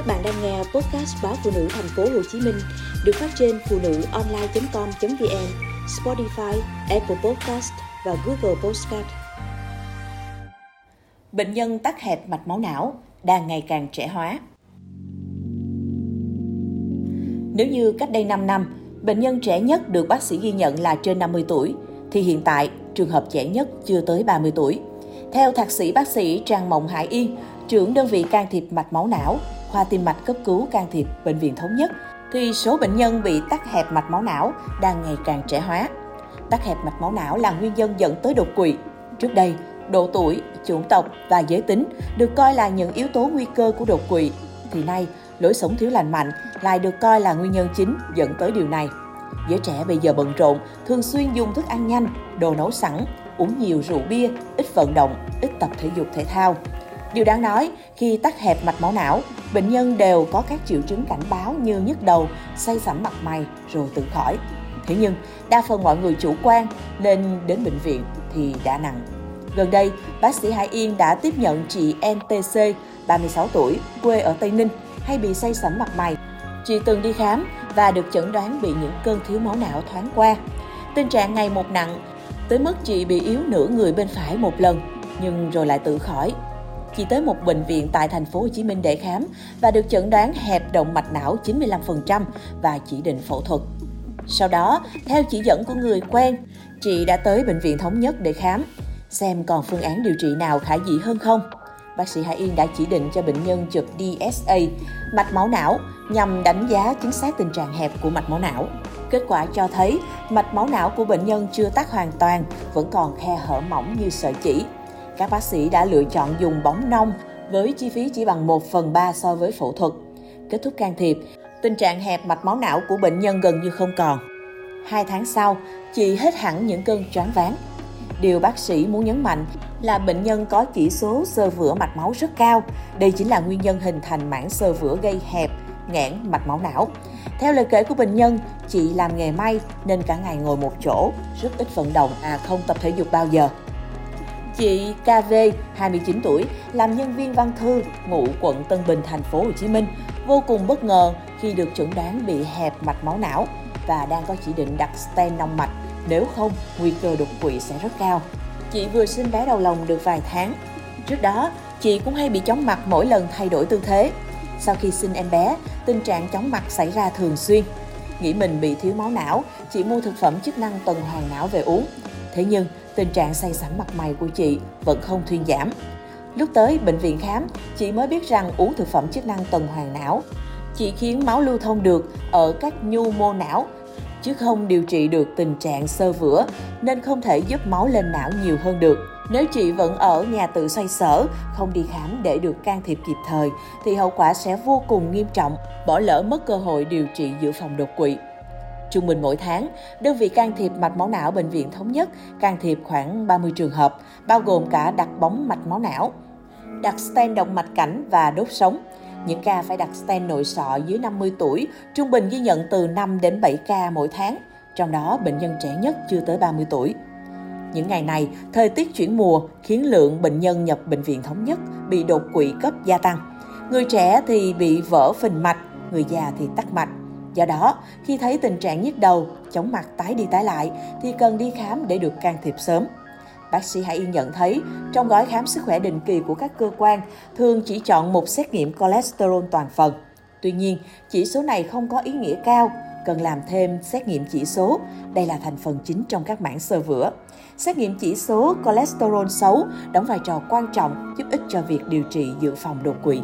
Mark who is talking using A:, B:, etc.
A: Các bạn đang nghe podcast báo phụ nữ thành phố Hồ Chí Minh được phát trên phụ nữ online.com.vn, Spotify, Apple Podcast và Google Podcast. Bệnh nhân tắc hẹp mạch máu não đang ngày càng trẻ hóa. Nếu như cách đây 5 năm, bệnh nhân trẻ nhất được bác sĩ ghi nhận là trên 50 tuổi, thì hiện tại trường hợp trẻ nhất chưa tới 30 tuổi. Theo thạc sĩ bác sĩ Trang Mộng Hải Yên, trưởng đơn vị can thiệp mạch máu não, khoa tim mạch cấp cứu can thiệp bệnh viện thống nhất, thì số bệnh nhân bị tắc hẹp mạch máu não đang ngày càng trẻ hóa. Tắc hẹp mạch máu não là nguyên nhân dẫn tới đột quỵ. Trước đây, độ tuổi, chủng tộc và giới tính được coi là những yếu tố nguy cơ của đột quỵ, thì nay lối sống thiếu lành mạnh lại được coi là nguyên nhân chính dẫn tới điều này. Giới trẻ bây giờ bận rộn, thường xuyên dùng thức ăn nhanh, đồ nấu sẵn, uống nhiều rượu bia, ít vận động, ít tập thể dục thể thao. Điều đáng nói, khi tắc hẹp mạch máu não, bệnh nhân đều có các triệu chứng cảnh báo như nhức đầu, say sẩm mặt mày rồi tự khỏi. Thế nhưng, đa phần mọi người chủ quan nên đến bệnh viện thì đã nặng. Gần đây, bác sĩ Hải Yên đã tiếp nhận chị NTC, 36 tuổi, quê ở Tây Ninh, hay bị say sẩm mặt mày. Chị từng đi khám và được chẩn đoán bị những cơn thiếu máu não thoáng qua. Tình trạng ngày một nặng, tới mức chị bị yếu nửa người bên phải một lần, nhưng rồi lại tự khỏi. Chị tới một bệnh viện tại thành phố Hồ Chí Minh để khám và được chẩn đoán hẹp động mạch não 95% và chỉ định phẫu thuật. Sau đó, theo chỉ dẫn của người quen, chị đã tới bệnh viện thống nhất để khám, xem còn phương án điều trị nào khả dĩ hơn không. Bác sĩ Hải Yên đã chỉ định cho bệnh nhân chụp DSA, mạch máu não, nhằm đánh giá chính xác tình trạng hẹp của mạch máu não. Kết quả cho thấy mạch máu não của bệnh nhân chưa tắc hoàn toàn, vẫn còn khe hở mỏng như sợi chỉ. Các bác sĩ đã lựa chọn dùng bóng nông với chi phí chỉ bằng 1 phần 3 so với phẫu thuật. Kết thúc can thiệp, tình trạng hẹp mạch máu não của bệnh nhân gần như không còn. Hai tháng sau, chị hết hẳn những cơn choáng váng. Điều bác sĩ muốn nhấn mạnh là bệnh nhân có chỉ số sơ vữa mạch máu rất cao. Đây chính là nguyên nhân hình thành mảng sơ vữa gây hẹp, nghẽn mạch máu não. Theo lời kể của bệnh nhân, chị làm nghề may nên cả ngày ngồi một chỗ, rất ít vận động à không tập thể dục bao giờ. Chị KV, 29 tuổi, làm nhân viên văn thư, ngụ quận Tân Bình, thành phố Hồ Chí Minh, vô cùng bất ngờ khi được chẩn đoán bị hẹp mạch máu não và đang có chỉ định đặt stent nông mạch, nếu không nguy cơ đột quỵ sẽ rất cao. Chị vừa sinh bé đầu lòng được vài tháng. Trước đó, chị cũng hay bị chóng mặt mỗi lần thay đổi tư thế. Sau khi sinh em bé, tình trạng chóng mặt xảy ra thường xuyên. Nghĩ mình bị thiếu máu não, chị mua thực phẩm chức năng tuần hoàn não về uống. Thế nhưng, tình trạng say sẩm mặt mày của chị vẫn không thuyên giảm. Lúc tới bệnh viện khám, chị mới biết rằng uống thực phẩm chức năng tuần hoàn não chỉ khiến máu lưu thông được ở các nhu mô não chứ không điều trị được tình trạng sơ vữa nên không thể giúp máu lên não nhiều hơn được. Nếu chị vẫn ở nhà tự xoay sở, không đi khám để được can thiệp kịp thời thì hậu quả sẽ vô cùng nghiêm trọng, bỏ lỡ mất cơ hội điều trị dự phòng đột quỵ. Trung bình mỗi tháng, đơn vị can thiệp mạch máu não Bệnh viện Thống nhất can thiệp khoảng 30 trường hợp, bao gồm cả đặt bóng mạch máu não, đặt stent động mạch cảnh và đốt sống. Những ca phải đặt stent nội sọ dưới 50 tuổi, trung bình ghi nhận từ 5 đến 7 ca mỗi tháng, trong đó bệnh nhân trẻ nhất chưa tới 30 tuổi. Những ngày này, thời tiết chuyển mùa khiến lượng bệnh nhân nhập bệnh viện thống nhất bị đột quỵ cấp gia tăng. Người trẻ thì bị vỡ phình mạch, người già thì tắc mạch. Do đó, khi thấy tình trạng nhức đầu, chóng mặt tái đi tái lại thì cần đi khám để được can thiệp sớm. Bác sĩ Hải Yên nhận thấy, trong gói khám sức khỏe định kỳ của các cơ quan, thường chỉ chọn một xét nghiệm cholesterol toàn phần. Tuy nhiên, chỉ số này không có ý nghĩa cao, cần làm thêm xét nghiệm chỉ số. Đây là thành phần chính trong các mảng sơ vữa. Xét nghiệm chỉ số cholesterol xấu đóng vai trò quan trọng giúp ích cho việc điều trị dự phòng đột quỵ.